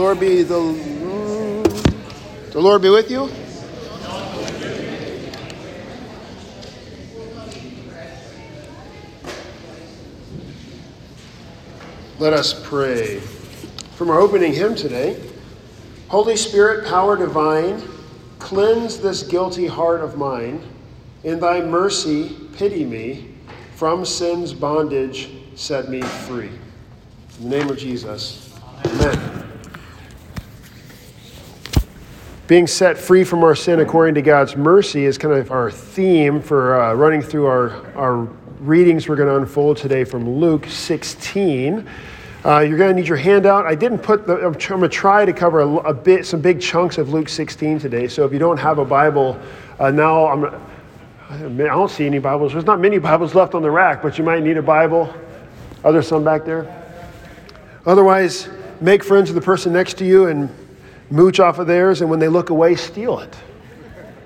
Lord be the the Lord be with you. Let us pray. From our opening hymn today, Holy Spirit, power divine, cleanse this guilty heart of mine. In thy mercy, pity me. From sin's bondage, set me free. In the name of Jesus, amen. Being set free from our sin according to God's mercy is kind of our theme for uh, running through our, our readings we're going to unfold today from Luke 16. Uh, you're going to need your handout. I didn't put the, I'm going to try to cover a, bit, some big chunks of Luke 16 today. So if you don't have a Bible, uh, now I'm, I don't see any Bibles. There's not many Bibles left on the rack, but you might need a Bible. Are there some back there? Otherwise, make friends with the person next to you and mooch off of theirs, and when they look away, steal it.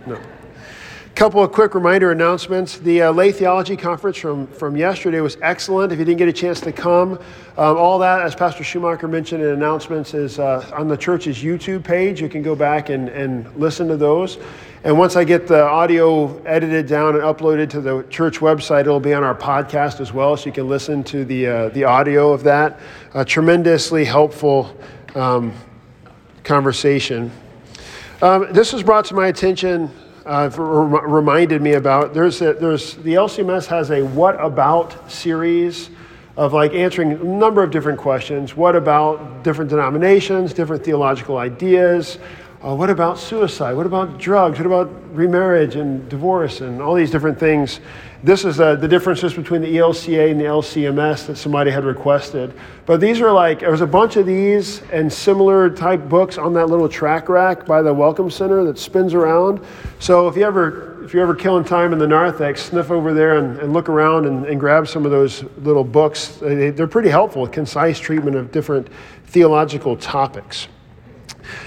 No. Couple of quick reminder announcements. The uh, Lay Theology Conference from, from yesterday was excellent. If you didn't get a chance to come, um, all that, as Pastor Schumacher mentioned in announcements, is uh, on the church's YouTube page. You can go back and, and listen to those. And once I get the audio edited down and uploaded to the church website, it'll be on our podcast as well, so you can listen to the, uh, the audio of that. A tremendously helpful um, conversation. Um, this was brought to my attention, uh, reminded me about. There's, a, there's the LCMS has a "What About" series of like answering a number of different questions. What about different denominations, different theological ideas? Uh, what about suicide? What about drugs? What about remarriage and divorce and all these different things? This is uh, the differences between the ELCA and the LCMS that somebody had requested. But these are like, there's a bunch of these and similar type books on that little track rack by the Welcome Center that spins around. So if you ever, if you're ever killing time in the narthex, sniff over there and, and look around and, and, grab some of those little books. They, they're pretty helpful, concise treatment of different theological topics.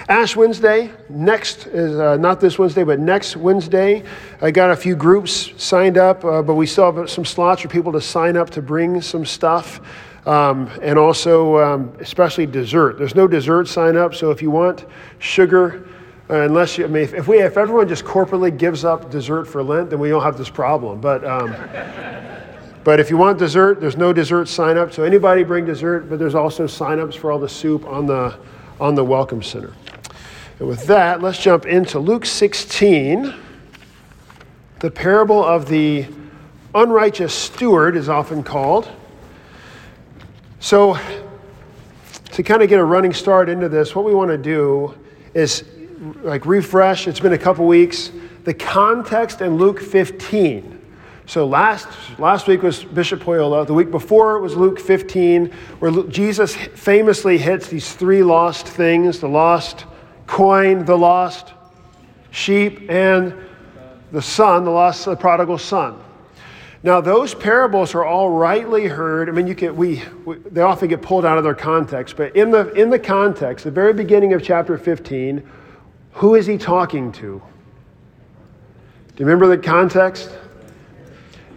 Ash Wednesday, next is uh, not this Wednesday, but next Wednesday. I got a few groups signed up, uh, but we still have some slots for people to sign up to bring some stuff. Um, and also, um, especially dessert. There's no dessert sign up, so if you want sugar, uh, unless you, I mean, if, if, we, if everyone just corporately gives up dessert for Lent, then we don't have this problem. But, um, but if you want dessert, there's no dessert sign up. So anybody bring dessert, but there's also sign ups for all the soup on the on the Welcome Center. And with that, let's jump into Luke 16. The parable of the unrighteous steward is often called. So, to kind of get a running start into this, what we want to do is like refresh. It's been a couple weeks. The context in Luke 15 so last, last week was Bishop Poyola. The week before was Luke 15, where Jesus famously hits these three lost things the lost coin, the lost sheep, and the son, the lost the prodigal son. Now, those parables are all rightly heard. I mean, you can, we, we, they often get pulled out of their context, but in the, in the context, the very beginning of chapter 15, who is he talking to? Do you remember the context?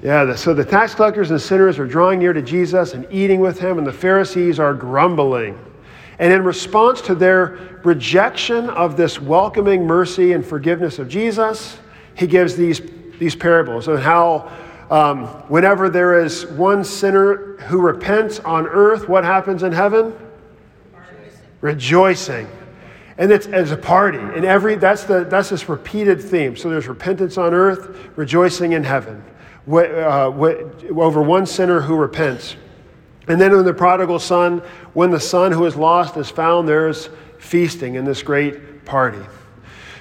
Yeah, so the tax collectors and sinners are drawing near to Jesus and eating with him, and the Pharisees are grumbling. And in response to their rejection of this welcoming mercy and forgiveness of Jesus, he gives these, these parables of how um, whenever there is one sinner who repents on earth, what happens in heaven? Rejoicing. And it's as a party. And every that's the that's this repeated theme. So there's repentance on earth, rejoicing in heaven uh, over one sinner who repents. And then in the prodigal son, when the son who is lost is found, there's feasting in this great party.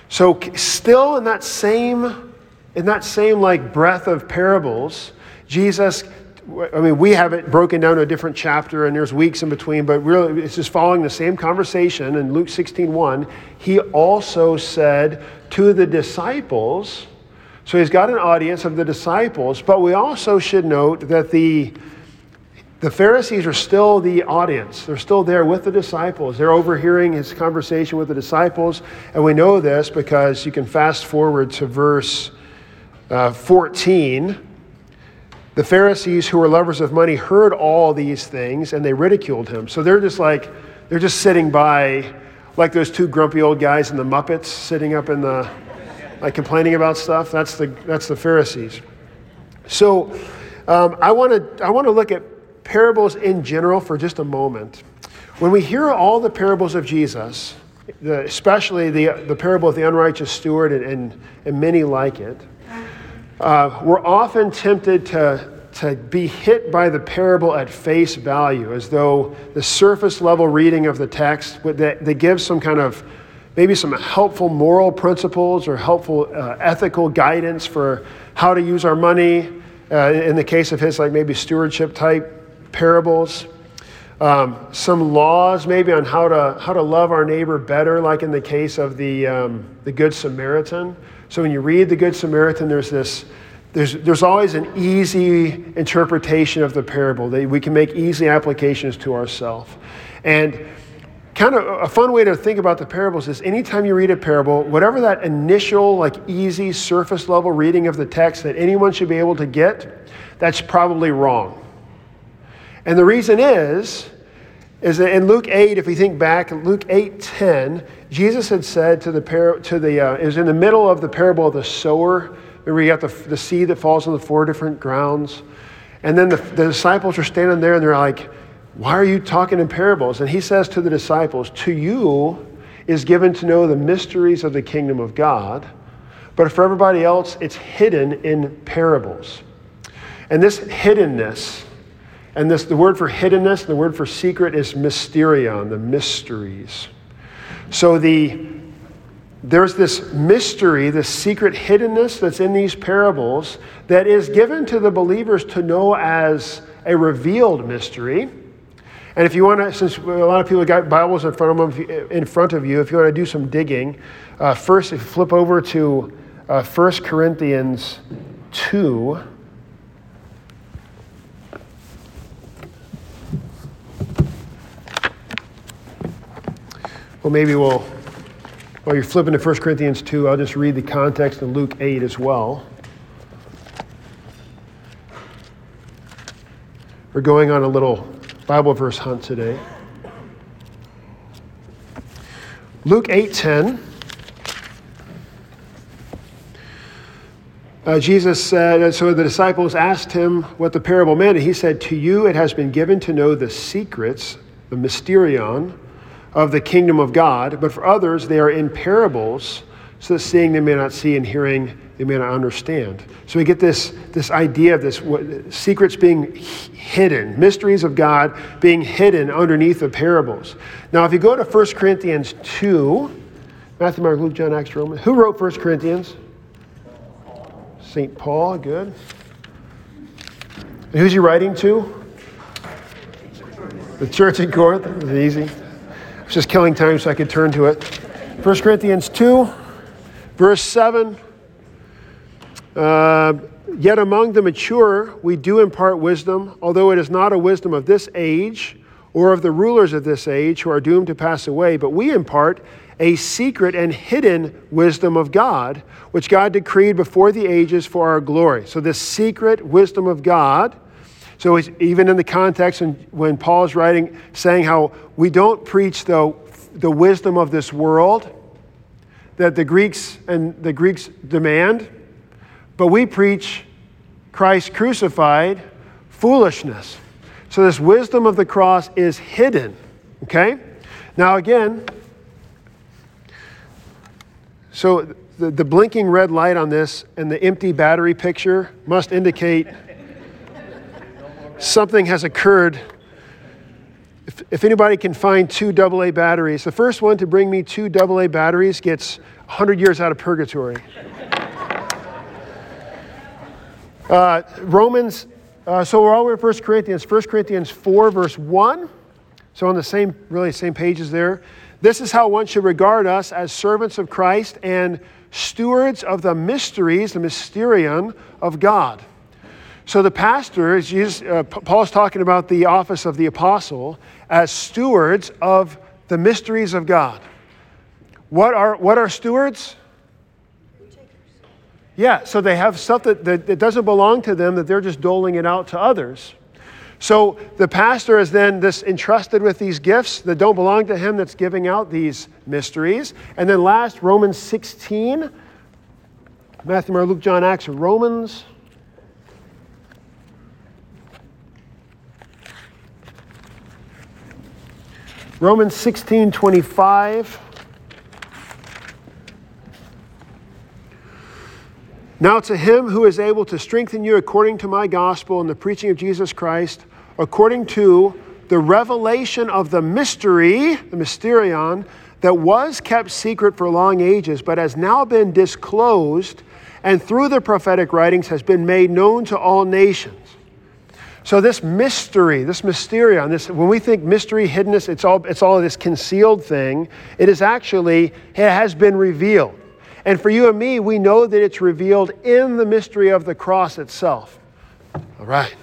So still in that same, in that same like breath of parables, Jesus I mean, we have it broken down to a different chapter and there's weeks in between, but really it's just following the same conversation in Luke 16 1. He also said to the disciples, so he's got an audience of the disciples, but we also should note that the, the Pharisees are still the audience. They're still there with the disciples. They're overhearing his conversation with the disciples. And we know this because you can fast forward to verse uh, 14. The Pharisees, who were lovers of money, heard all these things and they ridiculed him. So they're just like, they're just sitting by like those two grumpy old guys in the Muppets sitting up in the, like complaining about stuff. That's the, that's the Pharisees. So um, I want to I want to look at parables in general for just a moment. When we hear all the parables of Jesus, the, especially the, the parable of the unrighteous steward and, and, and many like it, uh, we're often tempted to, to be hit by the parable at face value, as though the surface level reading of the text that, that gives some kind of maybe some helpful moral principles or helpful uh, ethical guidance for how to use our money. Uh, in the case of his, like maybe stewardship type parables. Um, some laws maybe on how to, how to love our neighbor better, like in the case of the, um, the Good Samaritan. So when you read the Good Samaritan, there's this, there's, there's always an easy interpretation of the parable that we can make easy applications to ourselves. And kind of a fun way to think about the parables is anytime you read a parable, whatever that initial, like easy surface level reading of the text that anyone should be able to get, that's probably wrong. And the reason is, is that in Luke 8, if we think back, Luke 8 10, Jesus had said to the, par- to the uh, it was in the middle of the parable of the sower. Remember, you got the, the seed that falls on the four different grounds. And then the, the disciples are standing there and they're like, Why are you talking in parables? And he says to the disciples, To you is given to know the mysteries of the kingdom of God, but for everybody else, it's hidden in parables. And this hiddenness, and this, the word for hiddenness, the word for secret is mysterion, the mysteries. So the, there's this mystery, this secret hiddenness that's in these parables that is given to the believers to know as a revealed mystery. And if you want to, since a lot of people got Bibles in front of them, in front of you, if you want to do some digging, uh, first, if you flip over to uh, 1 Corinthians 2. Well, maybe we'll, while you're flipping to 1 Corinthians 2, I'll just read the context in Luke 8 as well. We're going on a little Bible verse hunt today. Luke 8:10 uh, Jesus said, so the disciples asked him what the parable meant, and he said, To you it has been given to know the secrets, the mysterion, of the kingdom of God, but for others, they are in parables, so that seeing they may not see and hearing they may not understand. So we get this, this idea of this what, secrets being hidden, mysteries of God being hidden underneath the parables. Now, if you go to 1 Corinthians 2, Matthew, Mark, Luke, John, Acts, Romans, who wrote 1 Corinthians? St. Paul, good. And who's he writing to? The church in Corinth. Easy was just killing time so I could turn to it. 1 Corinthians 2, verse 7. Uh, Yet among the mature we do impart wisdom, although it is not a wisdom of this age or of the rulers of this age who are doomed to pass away, but we impart a secret and hidden wisdom of God, which God decreed before the ages for our glory. So, this secret wisdom of God so even in the context when Paul is writing, saying how we don't preach the, the wisdom of this world that the Greeks and the Greeks demand, but we preach Christ crucified, foolishness. So this wisdom of the cross is hidden. Okay? Now again, so the, the blinking red light on this and the empty battery picture must indicate something has occurred. If, if anybody can find two AA batteries, the first one to bring me two AA batteries gets 100 years out of purgatory. Uh, Romans, uh, so we're all in 1 Corinthians, 1 Corinthians 4, verse 1. So on the same, really same pages there. This is how one should regard us as servants of Christ and stewards of the mysteries, the mysterion of God. So the pastor is uh, Paul's talking about the office of the apostle as stewards of the mysteries of God. What are, what are stewards? Yeah, so they have stuff that, that, that doesn't belong to them that they're just doling it out to others. So the pastor is then this entrusted with these gifts that don't belong to him that's giving out these mysteries. And then last, Romans 16. Matthew, Mark, Luke, John, Acts, Romans. Romans 16, 25. Now, to him who is able to strengthen you according to my gospel and the preaching of Jesus Christ, according to the revelation of the mystery, the mysterion, that was kept secret for long ages, but has now been disclosed, and through the prophetic writings has been made known to all nations. So this mystery, this mysterion, this when we think mystery, hiddenness, it's all it's all this concealed thing. It is actually it has been revealed. And for you and me, we know that it's revealed in the mystery of the cross itself. All right.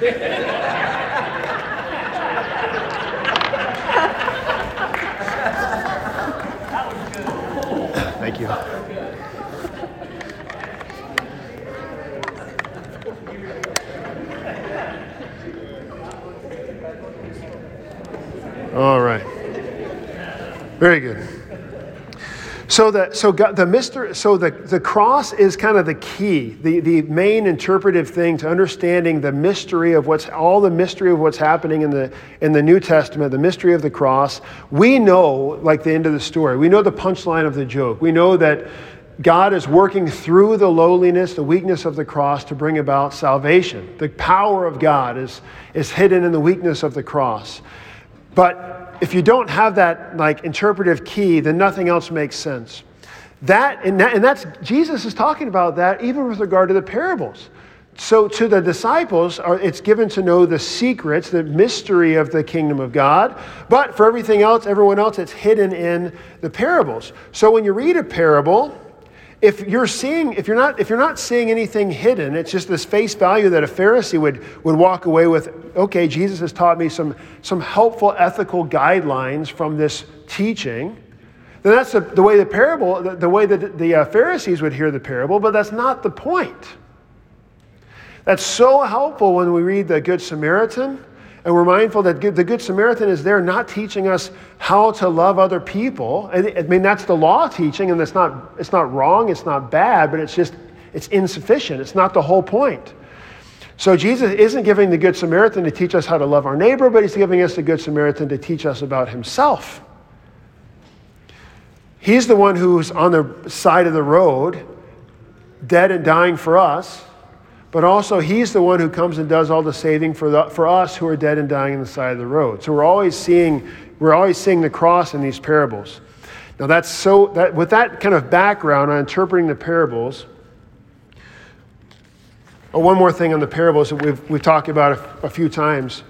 All right. Very good. So the so God, the mystery, so the, the cross is kind of the key, the, the main interpretive thing to understanding the mystery of what's all the mystery of what's happening in the in the New Testament, the mystery of the cross. We know, like the end of the story, we know the punchline of the joke. We know that God is working through the lowliness, the weakness of the cross to bring about salvation. The power of God is, is hidden in the weakness of the cross. But if you don't have that like interpretive key, then nothing else makes sense. That and, that, and that's Jesus is talking about that even with regard to the parables. So to the disciples, uh, it's given to know the secrets, the mystery of the kingdom of God. But for everything else, everyone else, it's hidden in the parables. So when you read a parable, if you're seeing if you're not if you're not seeing anything hidden it's just this face value that a pharisee would would walk away with okay jesus has taught me some some helpful ethical guidelines from this teaching. Then that's the, the way the parable the, the way that the uh, pharisees would hear the parable but that's not the point. That's so helpful when we read the good samaritan and we're mindful that the Good Samaritan is there not teaching us how to love other people. I mean, that's the law teaching, and it's not, it's not wrong, it's not bad, but it's just, it's insufficient. It's not the whole point. So Jesus isn't giving the Good Samaritan to teach us how to love our neighbor, but he's giving us the Good Samaritan to teach us about himself. He's the one who's on the side of the road, dead and dying for us but also he's the one who comes and does all the saving for, the, for us who are dead and dying on the side of the road. So we're always seeing, we're always seeing the cross in these parables. Now that's so, that, with that kind of background on interpreting the parables, oh, one more thing on the parables that we've, we've talked about a, a few times.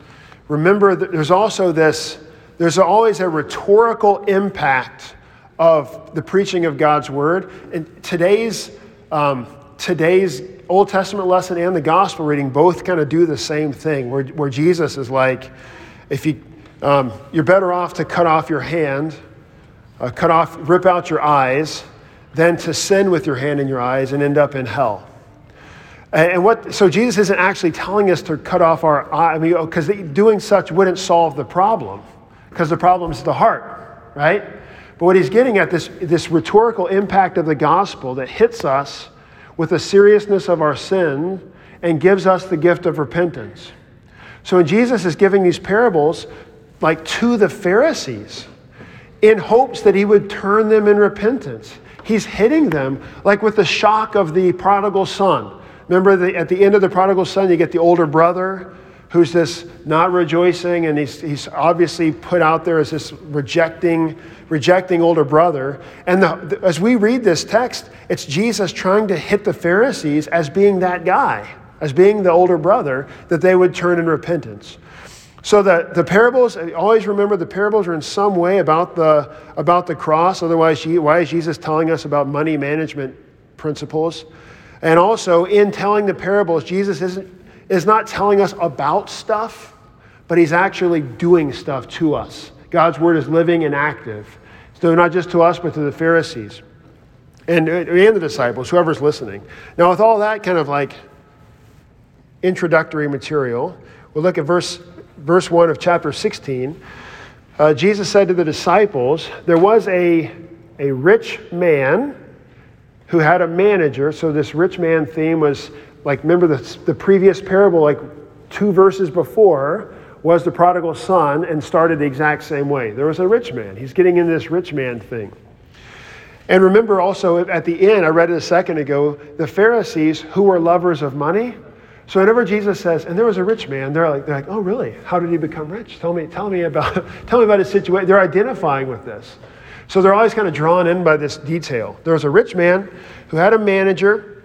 Remember that there's also this, there's always a rhetorical impact of the preaching of God's word. And today's, um, today's Old Testament lesson and the gospel reading both kind of do the same thing, where, where Jesus is like, if you, um, you're better off to cut off your hand, uh, cut off, rip out your eyes, than to sin with your hand in your eyes and end up in hell. And what, so Jesus isn't actually telling us to cut off our eye, I mean, because doing such wouldn't solve the problem, because the problem is the heart, right? But what he's getting at, this, this rhetorical impact of the gospel that hits us with the seriousness of our sin and gives us the gift of repentance. So when Jesus is giving these parables, like to the Pharisees, in hopes that he would turn them in repentance, he's hitting them like with the shock of the prodigal son. Remember, the, at the end of the prodigal son, you get the older brother who's this not rejoicing, and he's, he's obviously put out there as this rejecting, rejecting older brother. And the, the, as we read this text, it's Jesus trying to hit the Pharisees as being that guy, as being the older brother, that they would turn in repentance. So the, the parables, always remember the parables are in some way about the, about the cross. Otherwise, why is Jesus telling us about money management principles? And also, in telling the parables, Jesus isn't is not telling us about stuff, but he's actually doing stuff to us. God's word is living and active. So not just to us, but to the Pharisees. and, and the disciples, whoever's listening. Now, with all that kind of like introductory material, we'll look at verse, verse 1 of chapter 16. Uh, Jesus said to the disciples, There was a, a rich man who had a manager. So, this rich man theme was like, remember the, the previous parable, like two verses before, was the prodigal son and started the exact same way. There was a rich man. He's getting into this rich man thing. And remember also at the end, I read it a second ago, the Pharisees who were lovers of money. So whenever Jesus says, and there was a rich man, they're like, they're like, oh really? How did he become rich? Tell me, tell me about, tell me about his situation. They're identifying with this. So they're always kind of drawn in by this detail. There was a rich man who had a manager,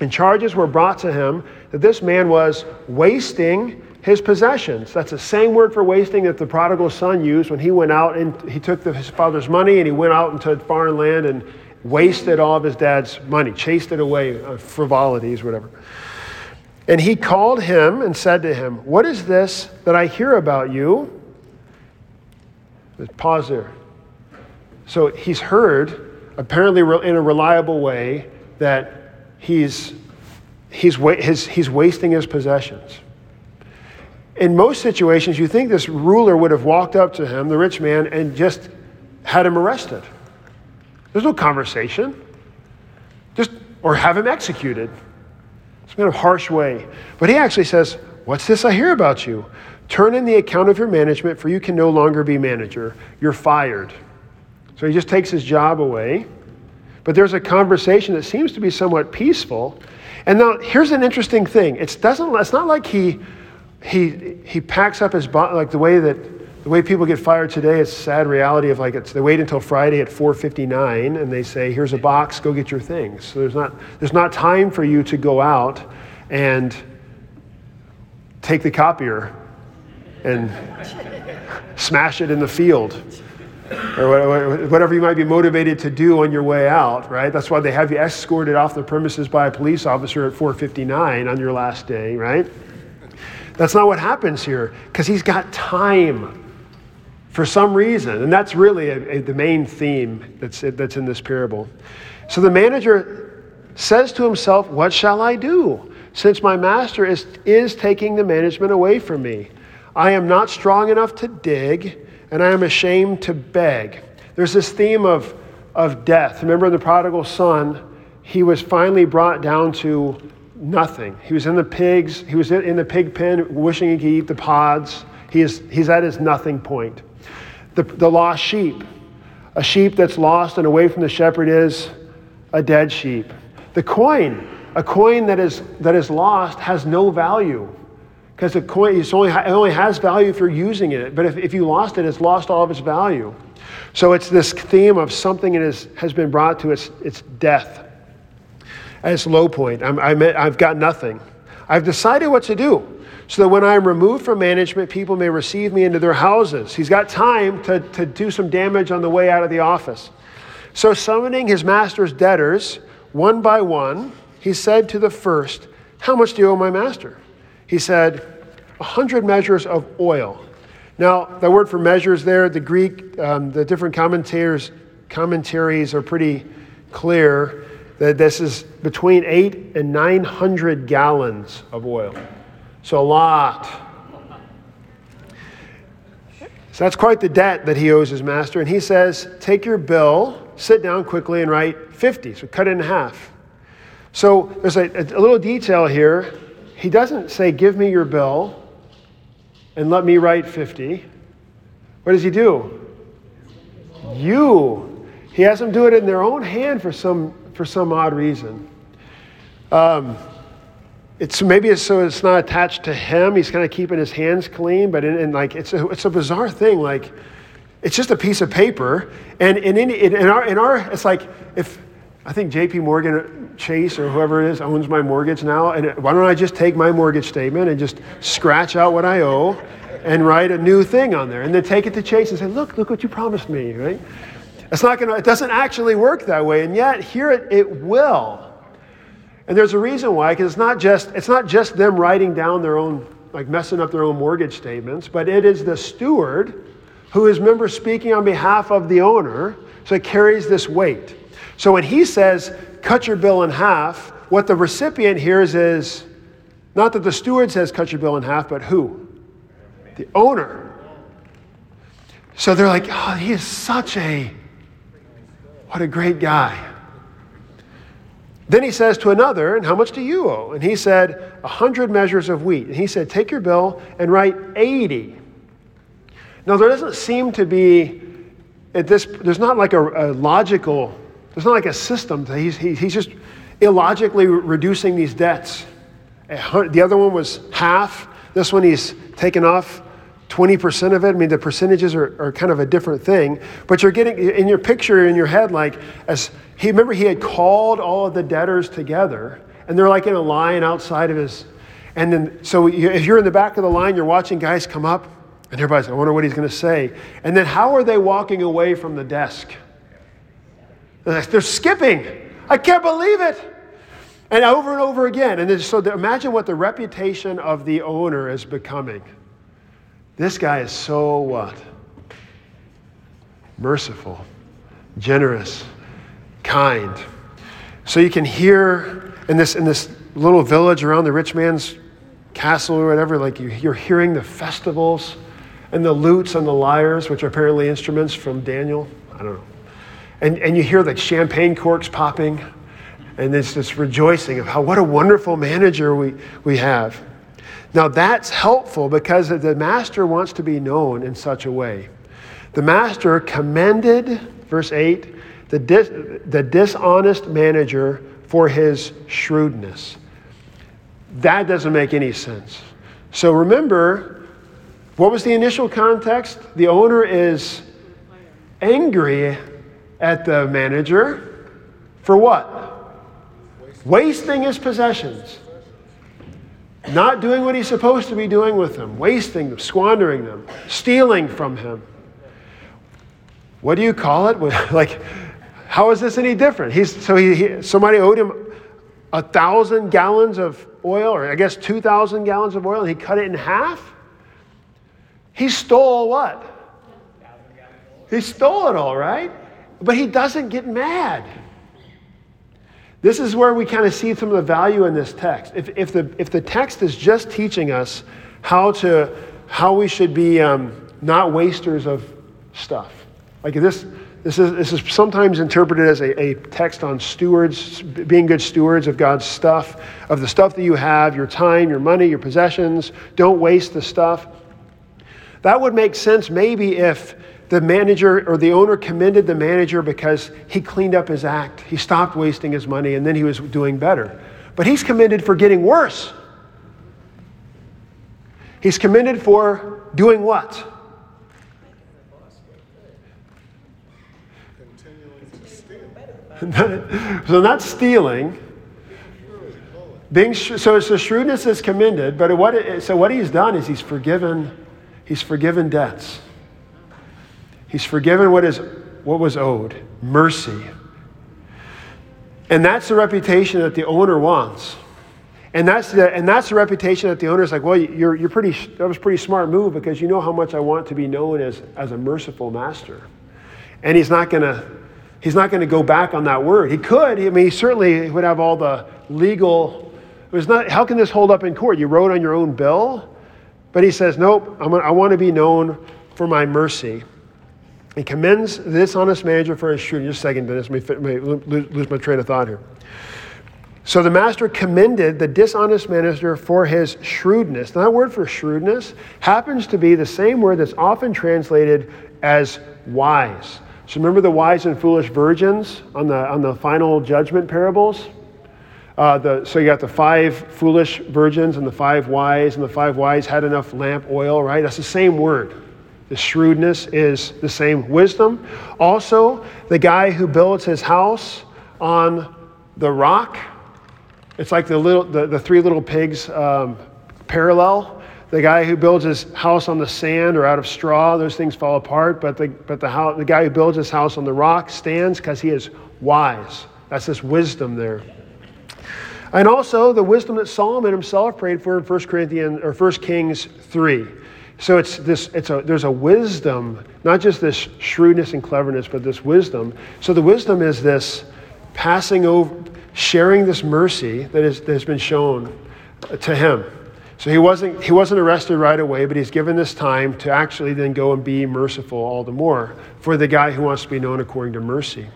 and charges were brought to him that this man was wasting his possessions. That's the same word for wasting that the prodigal son used when he went out and he took the, his father's money and he went out into foreign land and wasted all of his dad's money, chased it away, uh, frivolities, whatever. And he called him and said to him, What is this that I hear about you? Pause there. So he's heard, apparently in a reliable way, that he's, he's, he's wasting his possessions in most situations, you think this ruler would have walked up to him, the rich man, and just had him arrested. There's no conversation. Just, or have him executed. It's kind of harsh way. But he actually says, What's this I hear about you? Turn in the account of your management, for you can no longer be manager. You're fired. So he just takes his job away. But there's a conversation that seems to be somewhat peaceful. And now here's an interesting thing. It doesn't, it's not like he he, he packs up his like the way that the way people get fired today, it's a sad reality of like it's, they wait until Friday at 4:59 and they say, "Here's a box, go get your things." So there's not there's not time for you to go out and take the copier and smash it in the field or whatever you might be motivated to do on your way out, right? That's why they have you escorted off the premises by a police officer at 4:59 on your last day, right? That's not what happens here because he's got time for some reason. And that's really a, a, the main theme that's, that's in this parable. So the manager says to himself, What shall I do? Since my master is, is taking the management away from me. I am not strong enough to dig, and I am ashamed to beg. There's this theme of, of death. Remember the prodigal son, he was finally brought down to nothing. He was in the pigs, he was in the pig pen wishing he could eat the pods. He is, he's at his nothing point. The, the lost sheep. A sheep that's lost and away from the shepherd is a dead sheep. The coin, a coin that is, that is lost has no value because the coin only, it only has value if you're using it. But if, if you lost it, it's lost all of its value. So it's this theme of something that is, has been brought to its, its death at its low point. I'm, I'm I've got nothing. I've decided what to do so that when I am removed from management, people may receive me into their houses. He's got time to, to do some damage on the way out of the office. So, summoning his master's debtors one by one, he said to the first, How much do you owe my master? He said, A hundred measures of oil. Now, the word for measures there, the Greek, um, the different commentators, commentaries are pretty clear that this is between eight and 900 gallons of oil. So a lot. So that's quite the debt that he owes his master. And he says, Take your bill, sit down quickly, and write 50. So cut it in half. So there's a, a little detail here. He doesn't say, Give me your bill and let me write 50. What does he do? You. He has them do it in their own hand for some for some odd reason. Um, it's maybe it's so it's not attached to him. He's kind of keeping his hands clean, but in, in like it's a, it's a bizarre thing. Like it's just a piece of paper, and, in, in, in, our in our it's like if I think J.P. Morgan uh, Chase or whoever it is owns my mortgage now, and why don't I just take my mortgage statement and just scratch out what I owe, and write a new thing on there, and then take it to Chase and say, look, look what you promised me, right? It's not to, it doesn't actually work that way, and yet here it, it will. And there's a reason why, because it's not just it's not just them writing down their own, like messing up their own mortgage statements, but it is the steward who is member speaking on behalf of the owner, so it carries this weight. So when he says, cut your bill in half, what the recipient hears is not that the steward says, cut your bill in half, but who? The owner. So they're like, oh, he is such a, what a great guy. Then he says to another, And how much do you owe? And he said, A hundred measures of wheat. And he said, Take your bill and write 80. Now, there doesn't seem to be, at this, there's not like a, a logical, there's not like a system. He's, he, he's just illogically reducing these debts. The other one was half. This one he's taken off 20% of it. I mean, the percentages are, are kind of a different thing. But you're getting, in your picture, in your head, like, as he, remember he had called all of the debtors together, and they're like in a line outside of his, and then, so if you're in the back of the line, you're watching guys come up, and everybody's, I wonder what he's going to say. And then how are they walking away from the desk? They're skipping. I can't believe it. And over and over again. And so imagine what the reputation of the owner is becoming. This guy is so what? Merciful, generous, kind. So you can hear in this, in this little village around the rich man's castle or whatever, like you, you're hearing the festivals and the lutes and the lyres, which are apparently instruments from Daniel. I don't know. And, and you hear the champagne corks popping, and there's this rejoicing of how what a wonderful manager we, we have. Now, that's helpful because the master wants to be known in such a way. The master commended, verse 8, the, dis, the dishonest manager for his shrewdness. That doesn't make any sense. So remember, what was the initial context? The owner is angry at the manager for what? Wasting his possessions not doing what he's supposed to be doing with them, wasting them, squandering them, stealing from him. What do you call it? like, how is this any different? He's, so he, he, somebody owed him a thousand gallons of oil, or I guess 2,000 gallons of oil, and he cut it in half? He stole what? He stole it all, right? But he doesn't get mad. This is where we kind of see some of the value in this text. If, if, the, if the text is just teaching us how, to, how we should be um, not wasters of stuff, like this, this is, this is sometimes interpreted as a, a text on stewards, being good stewards of God's stuff, of the stuff that you have, your time, your money, your possessions. Don't waste the stuff. That would make sense maybe if the manager or the owner commended the manager because he cleaned up his act. He stopped wasting his money and then he was doing better. But he's commended for getting worse. He's commended for doing what? so not stealing. Being so, so shrewdness is commended, but what so what he's done is he's forgiven, he's forgiven debts. He's forgiven what, is, what was owed mercy. And that's the reputation that the owner wants. And that's the, and that's the reputation that the owner is like, well, you're, you're pretty, that was a pretty smart move because you know how much I want to be known as, as a merciful master. And he's not going to he's not going to go back on that word. He could. I mean, he certainly would have all the legal. It was not. How can this hold up in court? You wrote on your own bill, but he says, nope. I'm, I want to be known for my mercy. He commends the dishonest manager for his shrewdness. Just a second, Dennis, let me, lose my train of thought here. So the master commended the dishonest manager for his shrewdness. Now, that word for shrewdness happens to be the same word that's often translated as wise. So remember the wise and foolish virgins on the, on the final judgment parables? Uh, the, so you got the five foolish virgins and the five wise, and the five wise had enough lamp oil, right? That's the same word. The shrewdness is the same wisdom. Also, the guy who builds his house on the rock, it's like the, little, the, the three little pigs um, parallel. The guy who builds his house on the sand or out of straw, those things fall apart. But the, but the, house, the guy who builds his house on the rock stands because he is wise. That's this wisdom there. And also the wisdom that Solomon himself prayed for in 1 Corinthians or 1 Kings 3. So it's this, it's a, there's a wisdom, not just this shrewdness and cleverness, but this wisdom. So the wisdom is this passing over, sharing this mercy that, is, that has been shown to him. So he wasn't, he wasn't arrested right away, but he's given this time to actually then go and be merciful all the more for the guy who wants to be known according to mercy.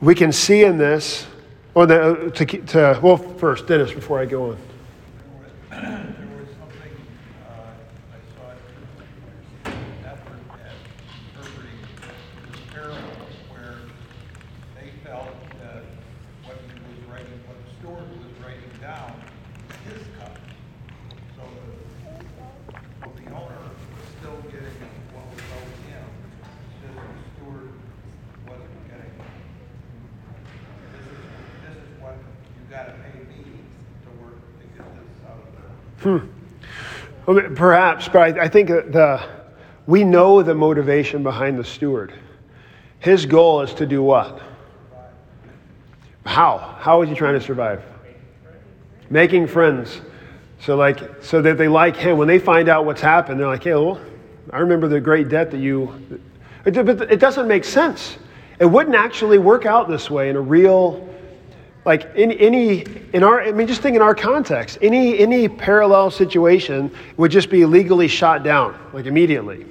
We can see in this, oh, the, uh, to, to, well, first, Dennis, before I go on. Hmm. Well, perhaps, but I, I think the, we know the motivation behind the steward. His goal is to do what? How? How is he trying to survive? Making friends. So like so that they like him. When they find out what's happened, they're like, hey, well, I remember the great debt that you but it doesn't make sense. It wouldn't actually work out this way in a real like in any in our i mean just think in our context any any parallel situation would just be legally shot down like immediately.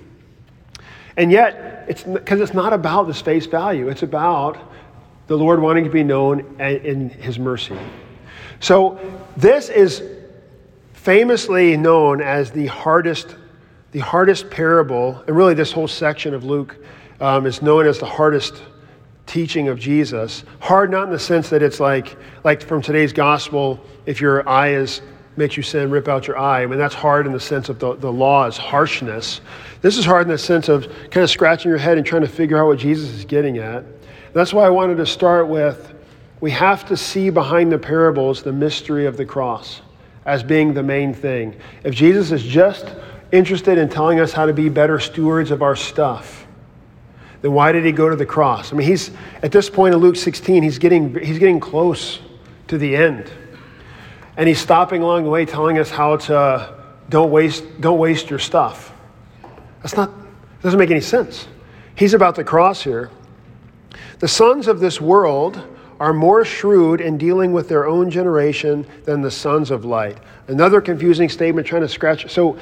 And yet it's because it's not about this face value it's about the lord wanting to be known in his mercy. So this is famously known as the hardest the hardest parable and really this whole section of luke um, is known as the hardest teaching of Jesus. Hard not in the sense that it's like like from today's gospel, if your eye is makes you sin, rip out your eye. I mean that's hard in the sense of the, the law's harshness. This is hard in the sense of kind of scratching your head and trying to figure out what Jesus is getting at. That's why I wanted to start with we have to see behind the parables the mystery of the cross as being the main thing. If Jesus is just interested in telling us how to be better stewards of our stuff, then why did he go to the cross? I mean, he's at this point in Luke 16, he's getting, he's getting close to the end. And he's stopping along the way telling us how to don't waste, don't waste your stuff. That's not, doesn't make any sense. He's about the cross here. The sons of this world are more shrewd in dealing with their own generation than the sons of light. Another confusing statement trying to scratch. So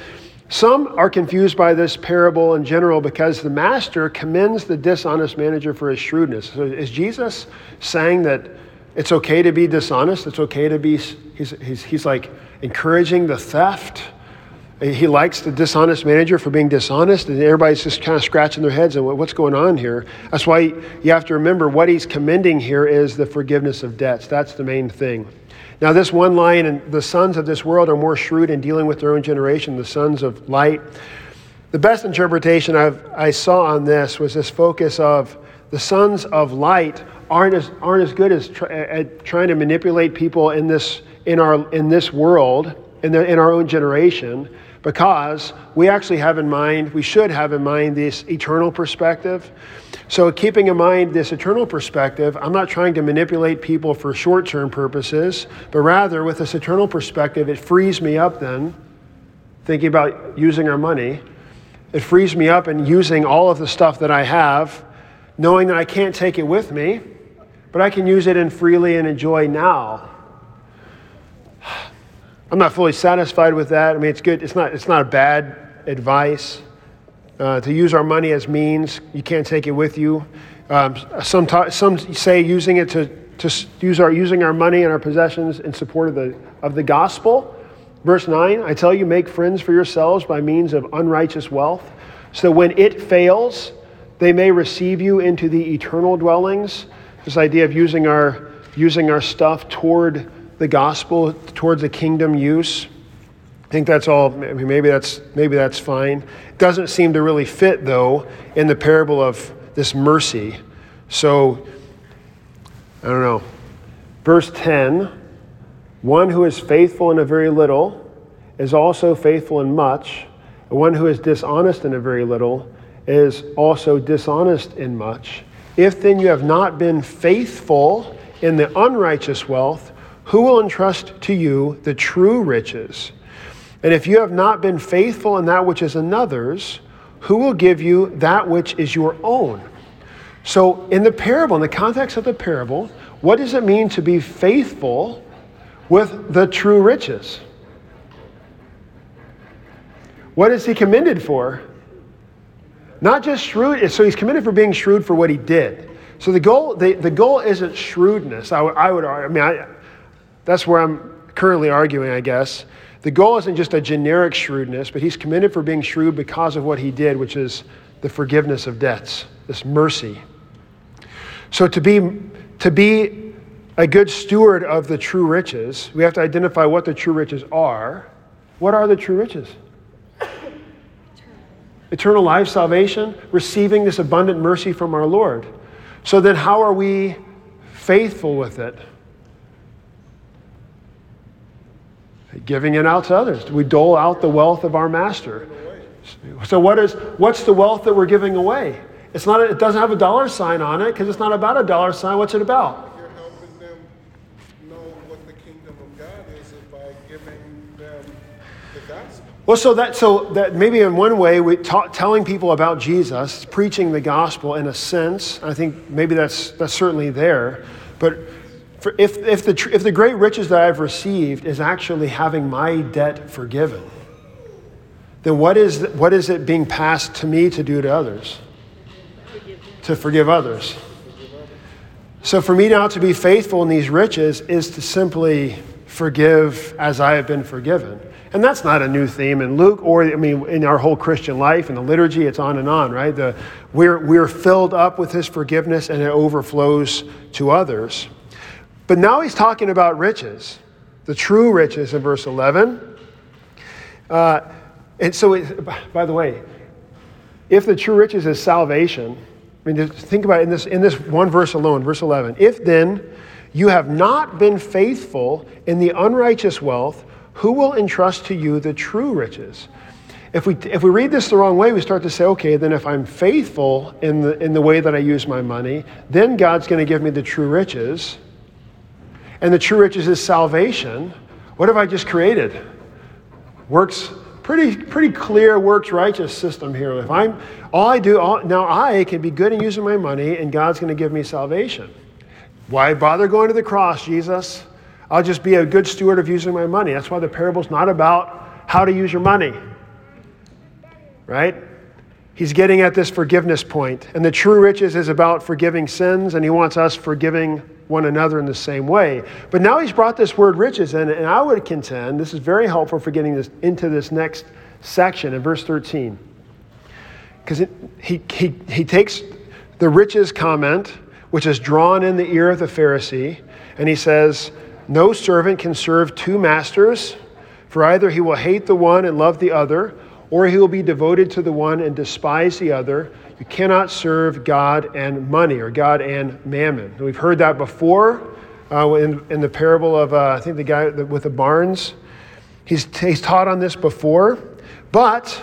some are confused by this parable in general because the master commends the dishonest manager for his shrewdness. So is Jesus saying that it's okay to be dishonest? It's okay to be, he's, he's, he's like encouraging the theft. He likes the dishonest manager for being dishonest, and everybody's just kind of scratching their heads and what's going on here. That's why you have to remember what he's commending here is the forgiveness of debts. That's the main thing. Now, this one line, and the sons of this world are more shrewd in dealing with their own generation, the sons of light. The best interpretation I've, I saw on this was this focus of the sons of light aren't as, aren't as good as at trying to manipulate people in this, in our, in this world, in, the, in our own generation, because we actually have in mind, we should have in mind this eternal perspective. So, keeping in mind this eternal perspective, I'm not trying to manipulate people for short term purposes, but rather with this eternal perspective, it frees me up then, thinking about using our money. It frees me up in using all of the stuff that I have, knowing that I can't take it with me, but I can use it and freely and enjoy now. I'm not fully satisfied with that. I mean, it's good. It's not, it's not a bad advice uh, to use our money as means. You can't take it with you. Um, some, ta- some say using it to, to use our, using our money and our possessions in support of the, of the gospel. Verse 9 I tell you, make friends for yourselves by means of unrighteous wealth, so when it fails, they may receive you into the eternal dwellings. This idea of using our, using our stuff toward the gospel, towards the kingdom use. I think that's all. Maybe that's maybe that's fine. It doesn't seem to really fit though in the parable of this mercy. So I don't know. Verse 10 One who is faithful in a very little is also faithful in much, one who is dishonest in a very little is also dishonest in much. If then you have not been faithful in the unrighteous wealth, who will entrust to you the true riches? And if you have not been faithful in that which is another's, who will give you that which is your own? So, in the parable, in the context of the parable, what does it mean to be faithful with the true riches? What is he commended for? Not just shrewd, so he's commended for being shrewd for what he did. So the goal, the, the goal isn't shrewdness. I, I would, I mean, I, that's where I'm currently arguing, I guess. The goal isn't just a generic shrewdness, but he's commended for being shrewd because of what he did, which is the forgiveness of debts, this mercy. So to be, to be a good steward of the true riches, we have to identify what the true riches are. What are the true riches? Eternal life, salvation, receiving this abundant mercy from our Lord. So then, how are we faithful with it? Giving it out to others. We dole out the wealth of our master. So, what is, what's the wealth that we're giving away? It's not, it doesn't have a dollar sign on it because it's not about a dollar sign. What's it about? You're helping them know what the kingdom of God is by giving them the gospel. Well, so that so that maybe in one way, we ta- telling people about Jesus, preaching the gospel in a sense. I think maybe that's that's certainly there, but for if if the if the great riches that I've received is actually having my debt forgiven, then what is what is it being passed to me to do to others? To forgive others. So for me now to be faithful in these riches is to simply forgive as I have been forgiven. And that's not a new theme in Luke or, I mean, in our whole Christian life, in the liturgy, it's on and on, right? The, we're, we're filled up with his forgiveness and it overflows to others. But now he's talking about riches, the true riches in verse 11. Uh, and so, it, by the way, if the true riches is salvation, I mean, think about in this, in this one verse alone, verse 11. If then you have not been faithful in the unrighteous wealth, who will entrust to you the true riches? If we, if we read this the wrong way, we start to say, okay, then if I'm faithful in the, in the way that I use my money, then God's going to give me the true riches. And the true riches is salvation. What have I just created? Works pretty pretty clear works righteous system here. If I'm all I do all, now I can be good in using my money and God's going to give me salvation. Why bother going to the cross, Jesus? I'll just be a good steward of using my money. That's why the parable's not about how to use your money. Right? He's getting at this forgiveness point. And the true riches is about forgiving sins, and he wants us forgiving one another in the same way. But now he's brought this word riches and I would contend this is very helpful for getting this into this next section in verse 13. Because he, he, he takes the riches comment, which is drawn in the ear of the Pharisee, and he says, No servant can serve two masters, for either he will hate the one and love the other or he will be devoted to the one and despise the other. You cannot serve God and money, or God and mammon. We've heard that before uh, in, in the parable of, uh, I think, the guy with the barns. He's, he's taught on this before, but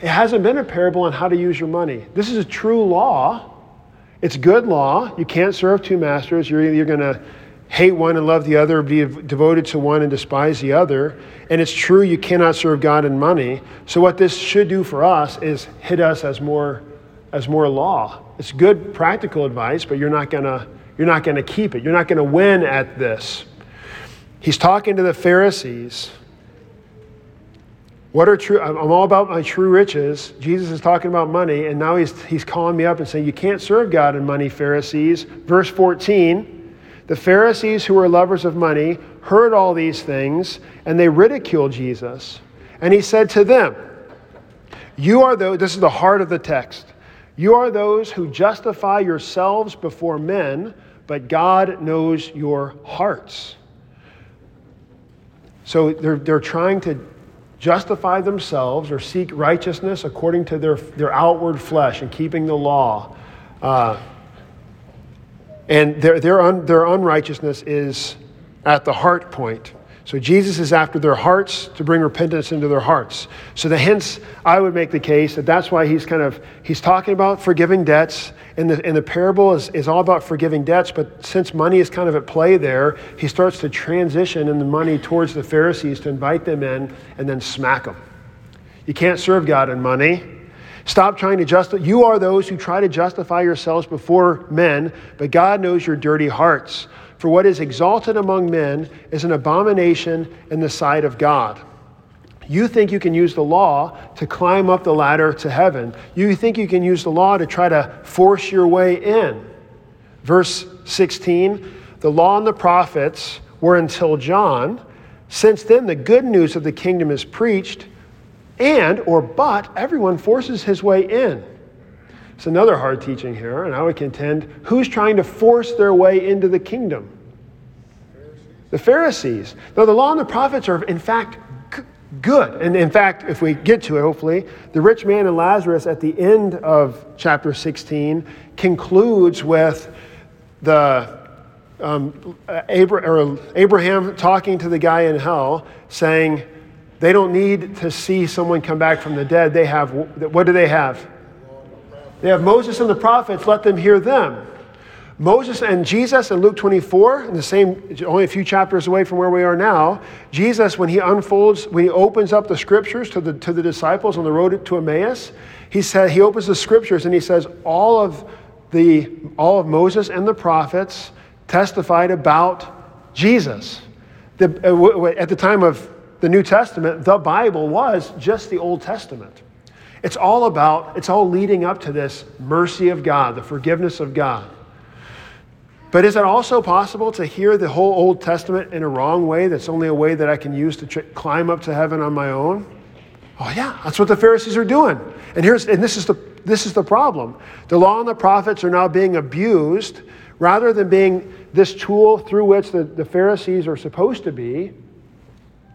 it hasn't been a parable on how to use your money. This is a true law. It's good law. You can't serve two masters. You're either going to hate one and love the other, be devoted to one and despise the other. And it's true you cannot serve God and money. So what this should do for us is hit us as more as more law. It's good practical advice, but you're not gonna you're not gonna keep it. You're not gonna win at this. He's talking to the Pharisees. What are true? I'm all about my true riches. Jesus is talking about money, and now he's, he's calling me up and saying, You can't serve God and money, Pharisees. Verse 14 the Pharisees, who were lovers of money, heard all these things, and they ridiculed Jesus. And he said to them, You are those, this is the heart of the text, you are those who justify yourselves before men, but God knows your hearts. So they're, they're trying to justify themselves or seek righteousness according to their, their outward flesh and keeping the law. Uh, and their, their, un, their unrighteousness is at the heart point. So Jesus is after their hearts to bring repentance into their hearts. So the, hence, I would make the case that that's why he's kind of, he's talking about forgiving debts. And the, and the parable is, is all about forgiving debts, but since money is kind of at play there, he starts to transition in the money towards the Pharisees to invite them in and then smack them. You can't serve God in money. Stop trying to justify. You are those who try to justify yourselves before men, but God knows your dirty hearts. For what is exalted among men is an abomination in the sight of God. You think you can use the law to climb up the ladder to heaven. You think you can use the law to try to force your way in. Verse 16 The law and the prophets were until John. Since then, the good news of the kingdom is preached, and, or but, everyone forces his way in. It's another hard teaching here, and I would contend who's trying to force their way into the kingdom? The Pharisees. Now, the law and the prophets are, in fact, good. And in fact, if we get to it, hopefully, the rich man and Lazarus at the end of chapter 16 concludes with the um, Abraham talking to the guy in hell, saying, they don't need to see someone come back from the dead. They have, what do they have? They have Moses and the prophets. Let them hear them. Moses and Jesus in Luke 24, in the same, only a few chapters away from where we are now, Jesus, when he unfolds, when he opens up the scriptures to the, to the disciples on the road to Emmaus, he said, he opens the scriptures and he says, all of the, all of Moses and the prophets testified about Jesus. The, uh, at the time of the New Testament, the Bible was just the Old Testament. It's all about, it's all leading up to this mercy of God, the forgiveness of God. But is it also possible to hear the whole Old Testament in a wrong way that's only a way that I can use to tr- climb up to heaven on my own? Oh, yeah, that's what the Pharisees are doing. And, here's, and this, is the, this is the problem. The law and the prophets are now being abused rather than being this tool through which the, the Pharisees are supposed to be,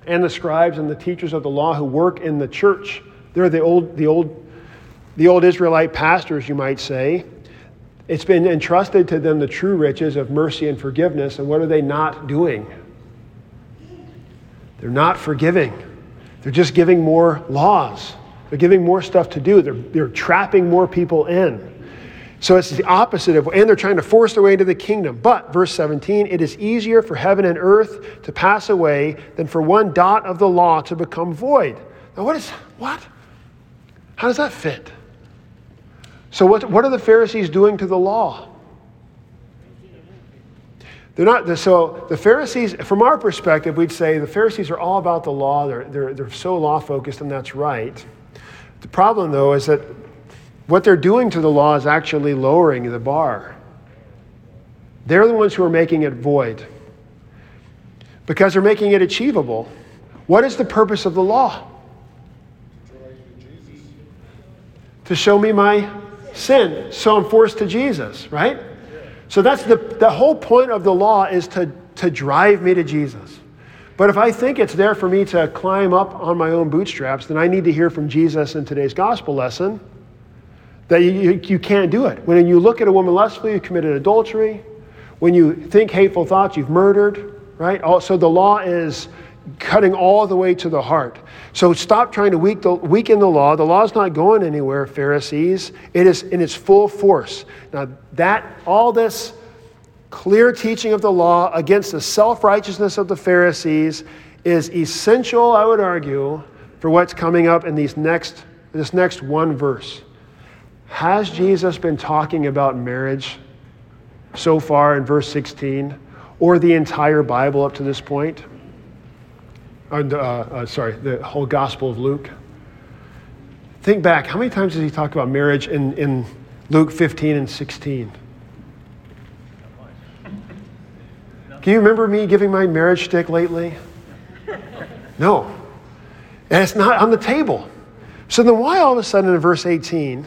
and the scribes and the teachers of the law who work in the church. They're the old, the old, the old Israelite pastors, you might say. It's been entrusted to them the true riches of mercy and forgiveness, and what are they not doing? They're not forgiving. They're just giving more laws. They're giving more stuff to do. They're, they're trapping more people in. So it's the opposite of, and they're trying to force their way into the kingdom. But, verse 17, it is easier for heaven and earth to pass away than for one dot of the law to become void. Now, what is, what? How does that fit? So, what, what are the Pharisees doing to the law? They're not, so the Pharisees, from our perspective, we'd say the Pharisees are all about the law. They're, they're, they're so law focused, and that's right. The problem, though, is that what they're doing to the law is actually lowering the bar. They're the ones who are making it void because they're making it achievable. What is the purpose of the law? To show me my sin, so I'm forced to Jesus, right? So that's the, the whole point of the law is to, to drive me to Jesus. But if I think it's there for me to climb up on my own bootstraps, then I need to hear from Jesus in today's gospel lesson that you, you, you can't do it. When you look at a woman lustfully, you committed adultery. When you think hateful thoughts, you've murdered, right? Also, the law is cutting all the way to the heart. So stop trying to weaken the law. The law is not going anywhere, Pharisees. It is in its full force. Now, that, all this clear teaching of the law against the self righteousness of the Pharisees is essential, I would argue, for what's coming up in these next, this next one verse. Has Jesus been talking about marriage so far in verse 16 or the entire Bible up to this point? Uh, uh, sorry, the whole Gospel of Luke. Think back, how many times does he talk about marriage in, in Luke 15 and 16? Can you remember me giving my marriage stick lately? No. And it's not on the table. So then, why all of a sudden in verse 18,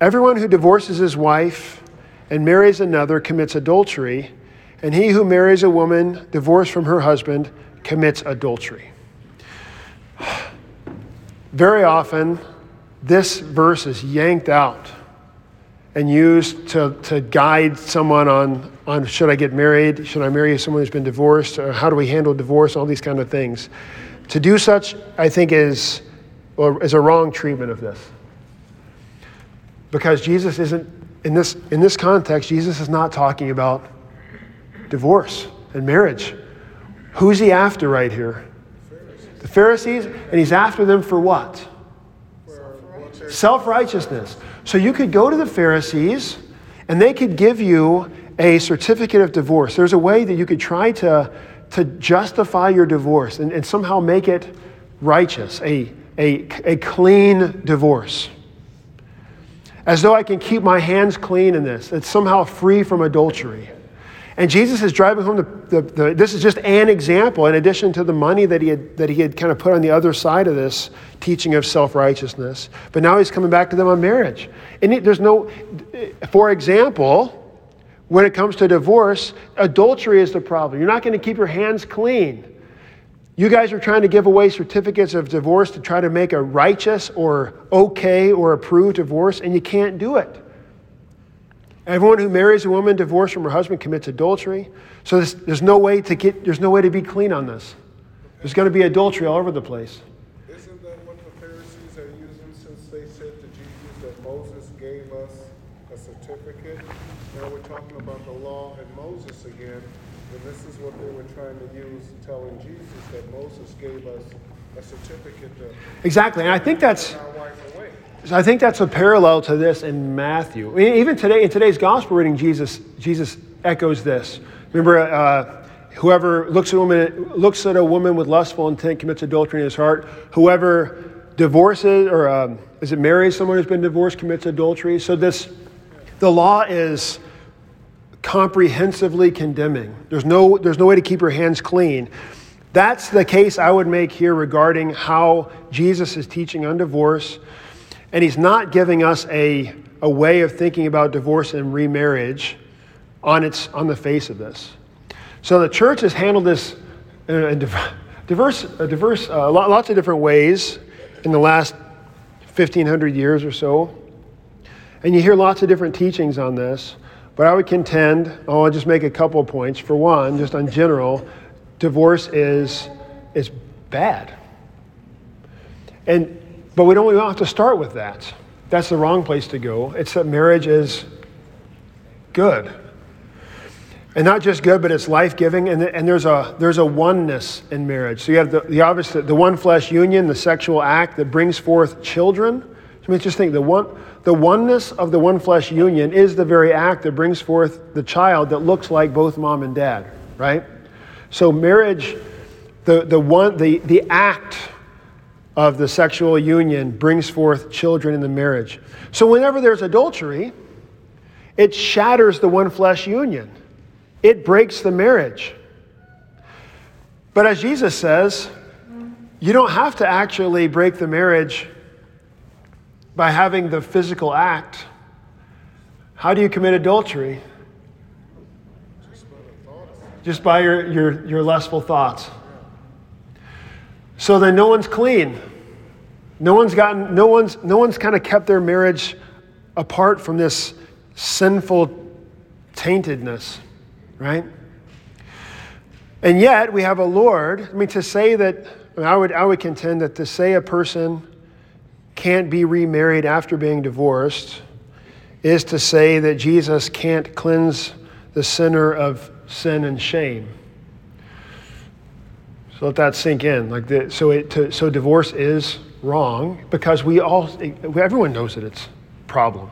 everyone who divorces his wife and marries another commits adultery, and he who marries a woman divorced from her husband commits adultery. Very often, this verse is yanked out and used to, to guide someone on, on should I get married? Should I marry someone who's been divorced? Or how do we handle divorce? All these kind of things. To do such, I think, is, or is a wrong treatment of this. Because Jesus isn't, in this, in this context, Jesus is not talking about divorce and marriage. Who's he after right here? The Pharisees, and he's after them for what? Self righteousness. So you could go to the Pharisees and they could give you a certificate of divorce. There's a way that you could try to, to justify your divorce and, and somehow make it righteous, a, a, a clean divorce. As though I can keep my hands clean in this. It's somehow free from adultery. And Jesus is driving home the, the, the, this is just an example, in addition to the money that he, had, that he had kind of put on the other side of this teaching of self righteousness. But now he's coming back to them on marriage. And it, there's no, for example, when it comes to divorce, adultery is the problem. You're not going to keep your hands clean. You guys are trying to give away certificates of divorce to try to make a righteous or okay or approved divorce, and you can't do it. Everyone who marries a woman divorced from her husband commits adultery. So there's, there's, no way to get, there's no way to be clean on this. There's going to be adultery all over the place. Isn't that what the Pharisees are using since they said to Jesus that Moses gave us a certificate? Now we're talking about the law and Moses again, and this is what they were trying to use, telling Jesus that Moses gave us a certificate exactly, and I think that's. our wife away. So I think that's a parallel to this in Matthew. Even today, in today's gospel reading, Jesus, Jesus echoes this. Remember, uh, whoever looks at, a woman, looks at a woman with lustful intent commits adultery in his heart. Whoever divorces, or um, is it marries someone who's been divorced, commits adultery. So this, the law is comprehensively condemning. There's no, there's no way to keep your hands clean. That's the case I would make here regarding how Jesus is teaching on divorce. And he's not giving us a, a way of thinking about divorce and remarriage on, its, on the face of this. So the church has handled this in diverse, diverse uh, lots of different ways in the last 1500 years or so. And you hear lots of different teachings on this. But I would contend, oh, I'll just make a couple of points. For one, just on general, divorce is, is bad. And but we don't, we don't have to start with that. That's the wrong place to go. It's that marriage is good. And not just good, but it's life giving. And, and there's, a, there's a oneness in marriage. So you have the, the obvious, the one flesh union, the sexual act that brings forth children. I mean, just think the, one, the oneness of the one flesh union is the very act that brings forth the child that looks like both mom and dad, right? So marriage, the, the, one, the, the act of the sexual union brings forth children in the marriage. So whenever there's adultery, it shatters the one flesh union, it breaks the marriage. But as Jesus says, you don't have to actually break the marriage by having the physical act. How do you commit adultery? Just by your, your, your lustful thoughts. So then no one's clean. No one's gotten, no one's, no one's kind of kept their marriage apart from this sinful taintedness, right? And yet we have a Lord. I mean, to say that, I, would, I would contend that to say a person can't be remarried after being divorced is to say that Jesus can't cleanse the sinner of sin and shame. So let that sink in. Like the, so, it, to, so divorce is wrong because we all, everyone knows that it's problem.